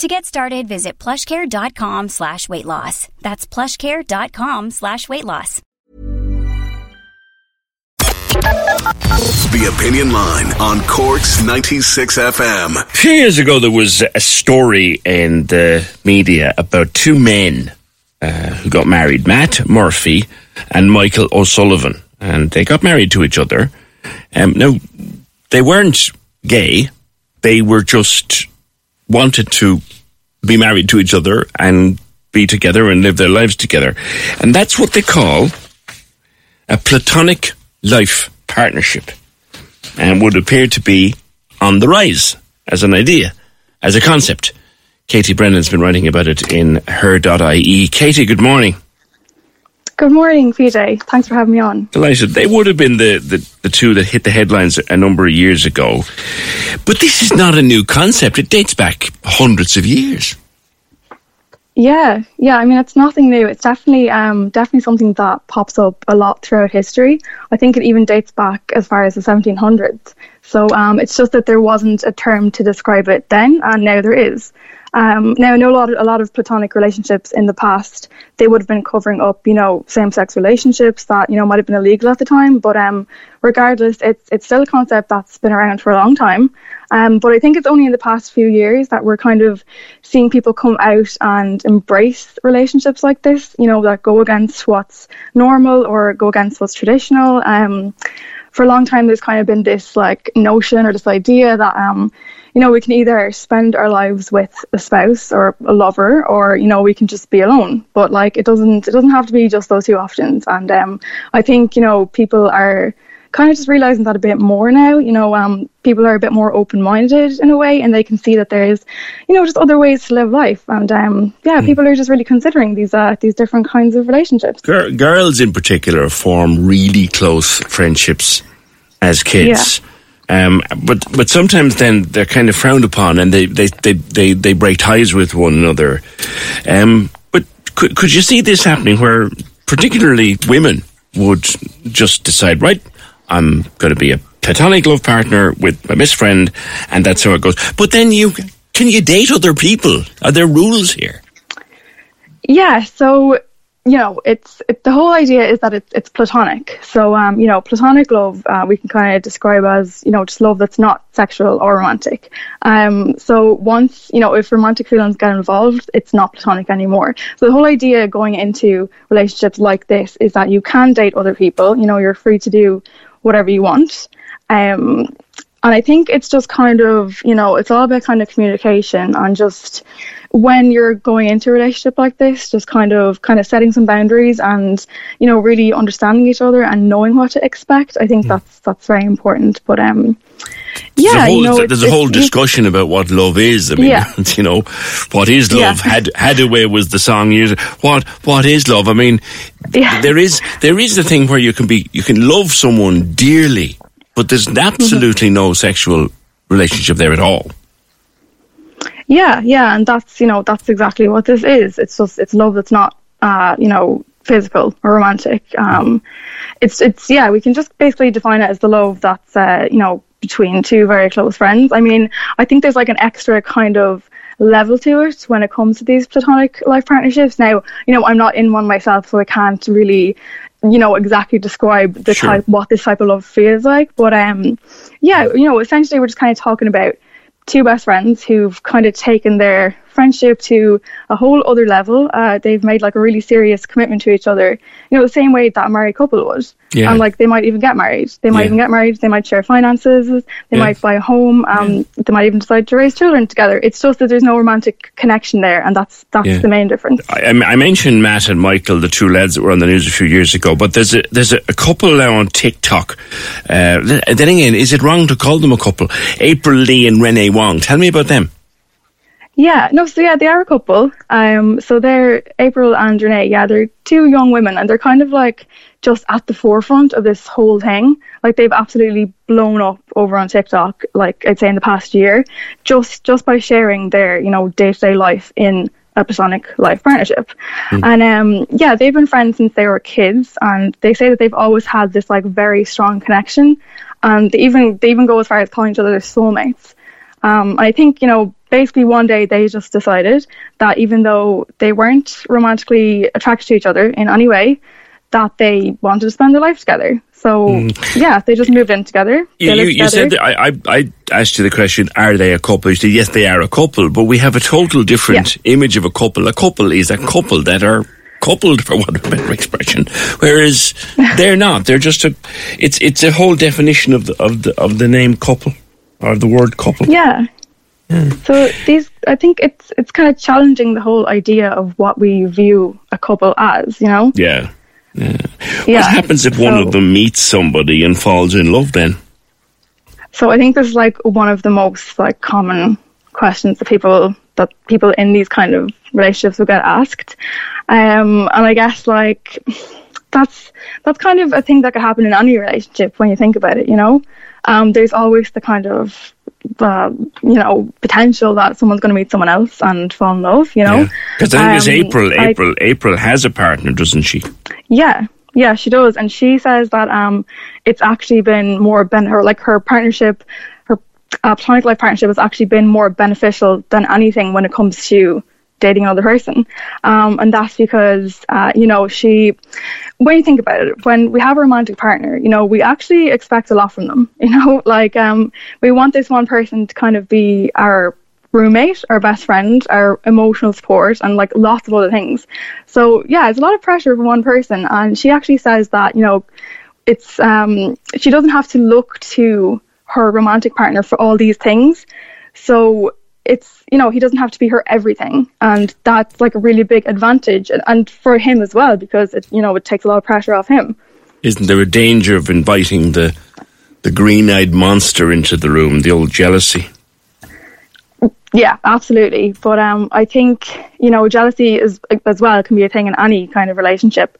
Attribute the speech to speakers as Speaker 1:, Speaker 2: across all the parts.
Speaker 1: To get started, visit plushcare.com slash weight loss. That's plushcare.com slash weight loss.
Speaker 2: The Opinion Line on Cork's 96 FM.
Speaker 3: A few years ago, there was a story in the media about two men uh, who got married Matt Murphy and Michael O'Sullivan. And they got married to each other. Um, now, they weren't gay, they were just wanted to be married to each other and be together and live their lives together. And that's what they call a platonic life partnership and would appear to be on the rise as an idea, as a concept. Katie Brennan's been writing about it in her.ie. Katie, good morning.
Speaker 4: Good morning, PJ. Thanks for having me on.
Speaker 3: Delighted. They would have been the, the, the two that hit the headlines a number of years ago. But this is not a new concept. It dates back hundreds of years.
Speaker 4: Yeah, yeah. I mean, it's nothing new. It's definitely, um, definitely something that pops up a lot throughout history. I think it even dates back as far as the 1700s. So um, it's just that there wasn't a term to describe it then, and now there is. Um, now, I know a lot, of, a lot of platonic relationships in the past, they would have been covering up, you know, same-sex relationships that, you know, might have been illegal at the time. But um, regardless, it's it's still a concept that's been around for a long time. Um, but I think it's only in the past few years that we're kind of seeing people come out and embrace relationships like this, you know, that go against what's normal or go against what's traditional. Um, for a long time, there's kind of been this like notion or this idea that um, you know, we can either spend our lives with a spouse or a lover, or you know, we can just be alone. But like, it doesn't it doesn't have to be just those two options. And um, I think you know, people are kind of just realizing that a bit more now. You know, um, people are a bit more open minded in a way, and they can see that there's, you know, just other ways to live life. And um, yeah, mm. people are just really considering these uh, these different kinds of relationships.
Speaker 3: girls in particular form really close friendships as kids. Yeah. Um, but but sometimes then they're kind of frowned upon and they they, they, they, they break ties with one another. Um, but could could you see this happening where particularly women would just decide right, I'm going to be a platonic love partner with my best friend, and that's how it goes. But then you can you date other people? Are there rules here?
Speaker 4: Yeah, so you know, it's it, the whole idea is that it's it's platonic. So, um, you know, platonic love uh, we can kind of describe as you know just love that's not sexual or romantic. Um, so once you know if romantic feelings get involved, it's not platonic anymore. So the whole idea going into relationships like this is that you can date other people. You know, you're free to do whatever you want. Um, and I think it's just kind of you know it's all about kind of communication and just when you're going into a relationship like this, just kind of kind of setting some boundaries and you know really understanding each other and knowing what to expect. I think mm. that's that's very important. But um, yeah,
Speaker 3: there's a whole,
Speaker 4: you know,
Speaker 3: there's a whole discussion about what love is. I mean, yeah. you know, what is love? Yeah. Had Haddaway was the song used. What what is love? I mean, yeah. there is there is the thing where you can be you can love someone dearly, but there's mm-hmm. absolutely mm-hmm. no sexual relationship there at all.
Speaker 4: Yeah, yeah, and that's you know that's exactly what this is. It's just it's love that's not uh, you know physical or romantic. Um, it's it's yeah, we can just basically define it as the love that's uh, you know between two very close friends. I mean, I think there's like an extra kind of level to it when it comes to these platonic life partnerships. Now, you know, I'm not in one myself, so I can't really you know exactly describe the sure. type what this type of love feels like but um yeah you know essentially we're just kind of talking about two best friends who've kind of taken their friendship to a whole other level. Uh, they've made like a really serious commitment to each other, you know, the same way that a married couple would.
Speaker 3: Yeah.
Speaker 4: And like they might even get married. They might
Speaker 3: Yeah.
Speaker 4: even get married. They might share finances. They
Speaker 3: Yeah.
Speaker 4: might buy a home. Um, They might even decide to raise children together. It's just that there's no romantic connection there, and that's that's
Speaker 3: Yeah.
Speaker 4: the main difference.
Speaker 3: I, I mentioned Matt and Michael, the two lads that were on the news a few years ago, but there's a there's a, a couple now on TikTok. Uh, then then again, is it wrong to call them a couple? April Lee and Renee Wong. Tell me about them.
Speaker 4: Yeah, no, so yeah, they are a couple. Um, so they're April and Renee. Yeah, they're two young women, and they're kind of like just at the forefront of this whole thing. Like they've absolutely blown up over on TikTok. Like I'd say in the past year, just just by sharing their you know day to day life in a platonic life partnership. And um, yeah, they've been friends since they were kids, and they say that they've always had this like very strong connection. And they even they even go as far as calling each other their soulmates. Um, and I think, you know, basically one day they just decided that even though they weren't romantically attracted to each other in any way, that they wanted to spend their life together. So, mm. yeah, they just moved in together.
Speaker 3: You, you, you said that I, I, I asked you the question: Are they a couple? You said yes, they are a couple, but we have a total different image of a couple. A couple is a couple that are coupled, for want of a better expression, whereas they're not. They're just a. It's it's a whole definition of the of the of the name couple or the word couple.
Speaker 4: Yeah. So these, I think it's it's kind of challenging the whole idea of what we view a couple as, you know?
Speaker 3: Yeah. yeah.
Speaker 4: Yeah.
Speaker 3: What happens if one of them meets somebody and falls in love? Then
Speaker 4: So I think this is like one of the most like common questions that people that people in these kind of relationships will get asked. Um, and I guess like that's that's kind of a thing that could happen in any relationship when you think about it. You know, um, there's always the kind of uh, you know potential that someone's going to meet someone else and fall in love. You know,
Speaker 3: because I think it's
Speaker 4: Um,
Speaker 3: April.
Speaker 4: I-
Speaker 3: April. April has a partner, doesn't she?
Speaker 4: Yeah, yeah, she does, and she says that um, it's actually been more ben her like her partnership, her uh, platonic life partnership has actually been more beneficial than anything when it comes to dating another person, um, and that's because uh, you know she, when you think about it, when we have a romantic partner, you know we actually expect a lot from them. You know, like um, we want this one person to kind of be our roommate, our best friend, our emotional support, and like lots of other things. So yeah, it's a lot of pressure for one person, and she actually says that you know, it's um, she doesn't have to look to her romantic partner for all these things. So it's you know he doesn't have to be her everything, and that's like a really big advantage, and, and for him as well because it you know it takes a lot of pressure off him.
Speaker 3: Isn't there a danger of inviting the the green-eyed monster into the room, the old jealousy?
Speaker 4: Yeah, absolutely. But um, I think you know jealousy is as well can be a thing in any kind of relationship.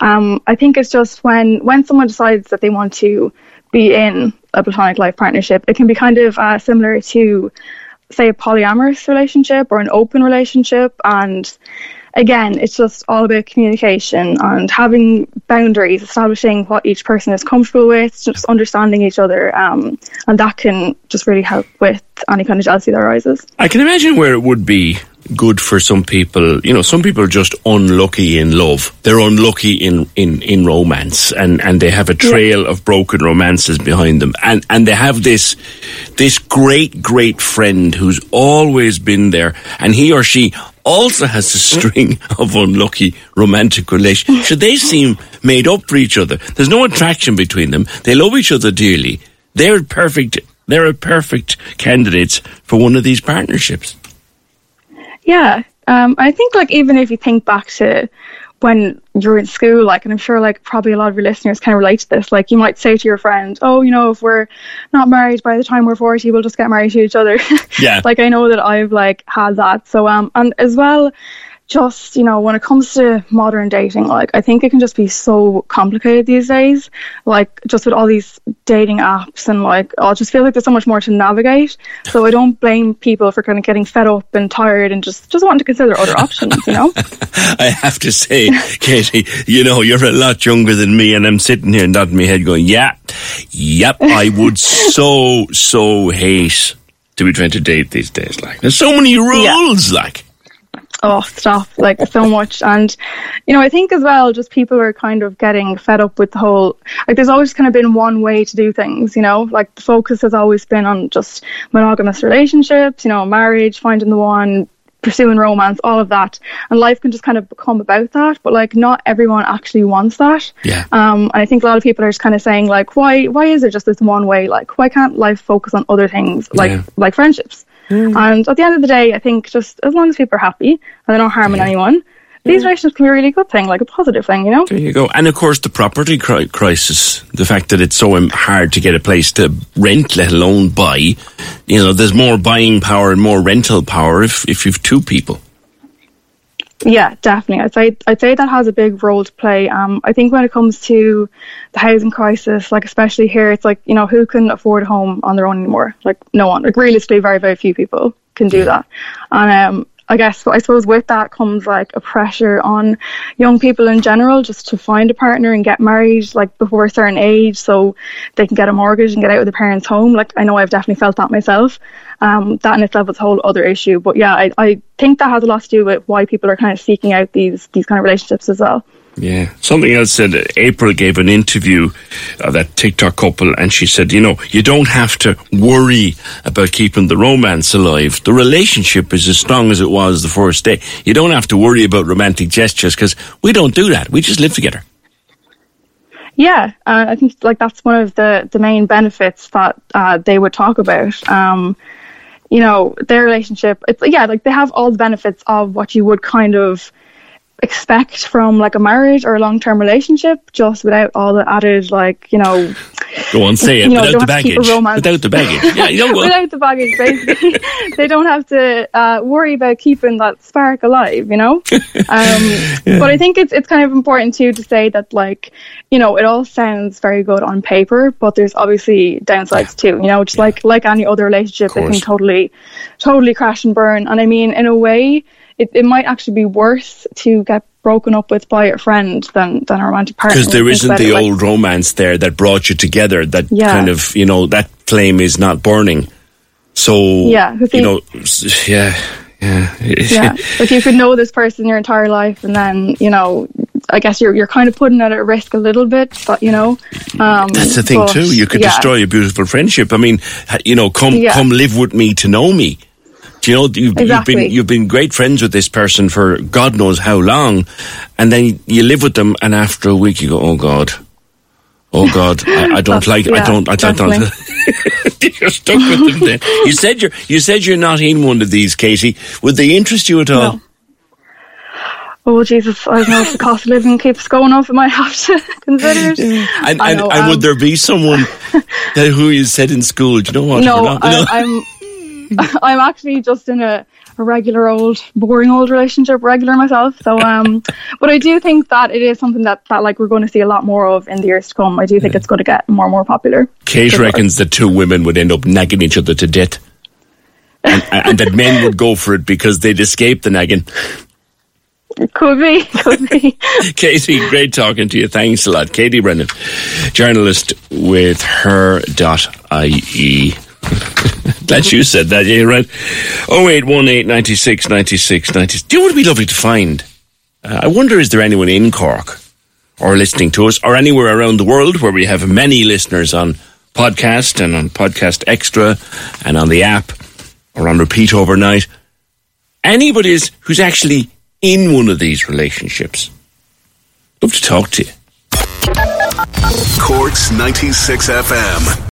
Speaker 4: Um, I think it's just when when someone decides that they want to be in a platonic life partnership, it can be kind of uh, similar to say a polyamorous relationship or an open relationship. And again it's just all about communication and having boundaries establishing what each person is comfortable with just understanding each other. Um, and that can just really help with any kind of jealousy that arises.
Speaker 3: I can imagine where it would be good for some people. You know, some people are just unlucky in love. They're unlucky in, in, in romance and, and they have a trail of broken romances behind them. And, and they have this, this great, great friend who's always been there and he or she also has a string of unlucky romantic relations. Should they seem made up for each other? There's no attraction between them. They love each other dearly. They're perfect. They're a perfect candidates for one of these partnerships.
Speaker 4: Yeah, um, I think like even if you think back to when you're in school, like, and I'm sure like probably a lot of your listeners can relate to this. Like, you might say to your friend, "Oh, you know, if we're not married by the time we're 40, we'll just get married to each other."
Speaker 3: Yeah.
Speaker 4: like I know that I've like had that. So um, and as well. Just you know, when it comes to modern dating, like I think it can just be so complicated these days. Like just with all these dating apps and like, I just feel like there's so much more to navigate. So I don't blame people for kind of getting fed up and tired and just just wanting to consider other options. You know?
Speaker 3: I have to say, Katie, you know, you're a lot younger than me, and I'm sitting here nodding my head going, yeah, yep, I would so, so hate to be trying to date these days. Like, there's so many rules, like.
Speaker 4: Oh stop like so much and you know i think as well just people are kind of getting fed up with the whole like there's always kind of been one way to do things you know like the focus has always been on just monogamous relationships you know marriage finding the one pursuing romance, all of that, and life can just kind of become about that. But like, not everyone actually wants that.
Speaker 3: Yeah.
Speaker 4: Um, and I think a lot of people are just kind of saying like, why why is it just this one way? Like, why can't life focus on other things like
Speaker 3: Yeah.
Speaker 4: like friendships? Mm. And at the end of the day, I think just as long as people are happy and they're not harming anyone, these relationships can be a really good thing, like a positive thing, you know.
Speaker 3: There you go. And of course, the property cri- crisis, the fact that it's so hard to get a place to rent, let alone buy. You know, there's more buying power and more rental power if, if you've two people.
Speaker 4: Yeah, definitely. I'd say I'd say that has a big role to play. Um, I think when it comes to the housing crisis, like especially here, it's like you know who can afford a home on their own anymore? Like no one. Like realistically, very very few people can do that. And um, I guess I suppose with that comes like a pressure on young people in general just to find a partner and get married like before a certain age so they can get a mortgage and get out of their parents' home. Like I know I've definitely felt that myself. Um, that in itself is a whole other issue. But yeah, I, I think that has a lot to do with why people are kind of seeking out these these kind of relationships as well.
Speaker 3: Yeah. Something else said uh, April gave an interview of that TikTok couple, and she said, you know, you don't have to worry about keeping the romance alive. The relationship is as strong as it was the first day. You don't have to worry about romantic gestures because we don't do that. We just live together.
Speaker 4: Yeah, uh, I think like that's one of the the main benefits that uh, they would talk about. Um, you know, their relationship. It's yeah, like they have all the benefits of what you would kind of expect from like a marriage or a long term relationship, just without all the added like you know
Speaker 3: Go on, say it
Speaker 4: You know,
Speaker 3: without the
Speaker 4: have to keep a
Speaker 3: baggage. Without the baggage. Yeah, you don't go.
Speaker 4: without the baggage, basically. they don't have to uh, worry about keeping that spark alive, you know. Um, But I think it's it's kind of important too to say that like you know it all sounds very good on paper, but there's obviously downsides too. You know, just like like any other relationship, it can totally totally crash and burn. And I mean, in a way, it, it might actually be worse to get broken up with by a friend than than a romantic partner.
Speaker 3: Because there
Speaker 4: when you think
Speaker 3: isn't the
Speaker 4: it, like-
Speaker 3: old romance there that brought you together. That
Speaker 4: Yeah.
Speaker 3: kind of, you know, that flame is not burning. So,
Speaker 4: Yeah,
Speaker 3: you
Speaker 4: he-
Speaker 3: know, yeah, yeah.
Speaker 4: yeah like you could know this person your entire life and then you know i guess you're you're kind of putting it at risk a little bit but you know um
Speaker 3: That's the thing
Speaker 4: but,
Speaker 3: too. You could
Speaker 4: yeah.
Speaker 3: destroy a beautiful friendship. I mean, you know, come
Speaker 4: Yeah.
Speaker 3: come live with me to know me. Do you know you've, you've been you've been great friends with this person for God knows how long, and then you live with them, and after a week you go, oh God, oh God, I, I don't
Speaker 4: like,
Speaker 3: like, I don't, I don't. you're stuck with them. Then you said you're you said you're not in one of these, Katie. Would they interest you at all?
Speaker 4: No. oh jesus i don't know if the cost of living keeps going up i might have to consider it
Speaker 3: And and,
Speaker 4: know,
Speaker 3: and would
Speaker 4: um,
Speaker 3: there be someone that who you said in school? Do you know what?
Speaker 4: no I, i'm i'm actually just in a a regular old boring old relationship regular myself so um but i do think that it is something that that like we're going to see a lot more of in the years to come i do think it's going to get more and more popular
Speaker 3: Kate reckons that two women would end up nagging each other to death. And, and that men would go for it because they'd escape the nagging.
Speaker 4: could be could be
Speaker 3: Katie, great talking to you. Thanks a lot. Katie Brennan, journalist with her.ie. Glad you said that, yeah, right. 0818 96 96 96. Do you know what would be lovely to find? Uh, I wonder, is there anyone in Cork or listening to us or anywhere around the world where we have many listeners on podcast and on podcast extra and on the app or on repeat overnight? Anybody who's actually in one of these relationships? Love to talk to you.
Speaker 2: Corks 96 FM.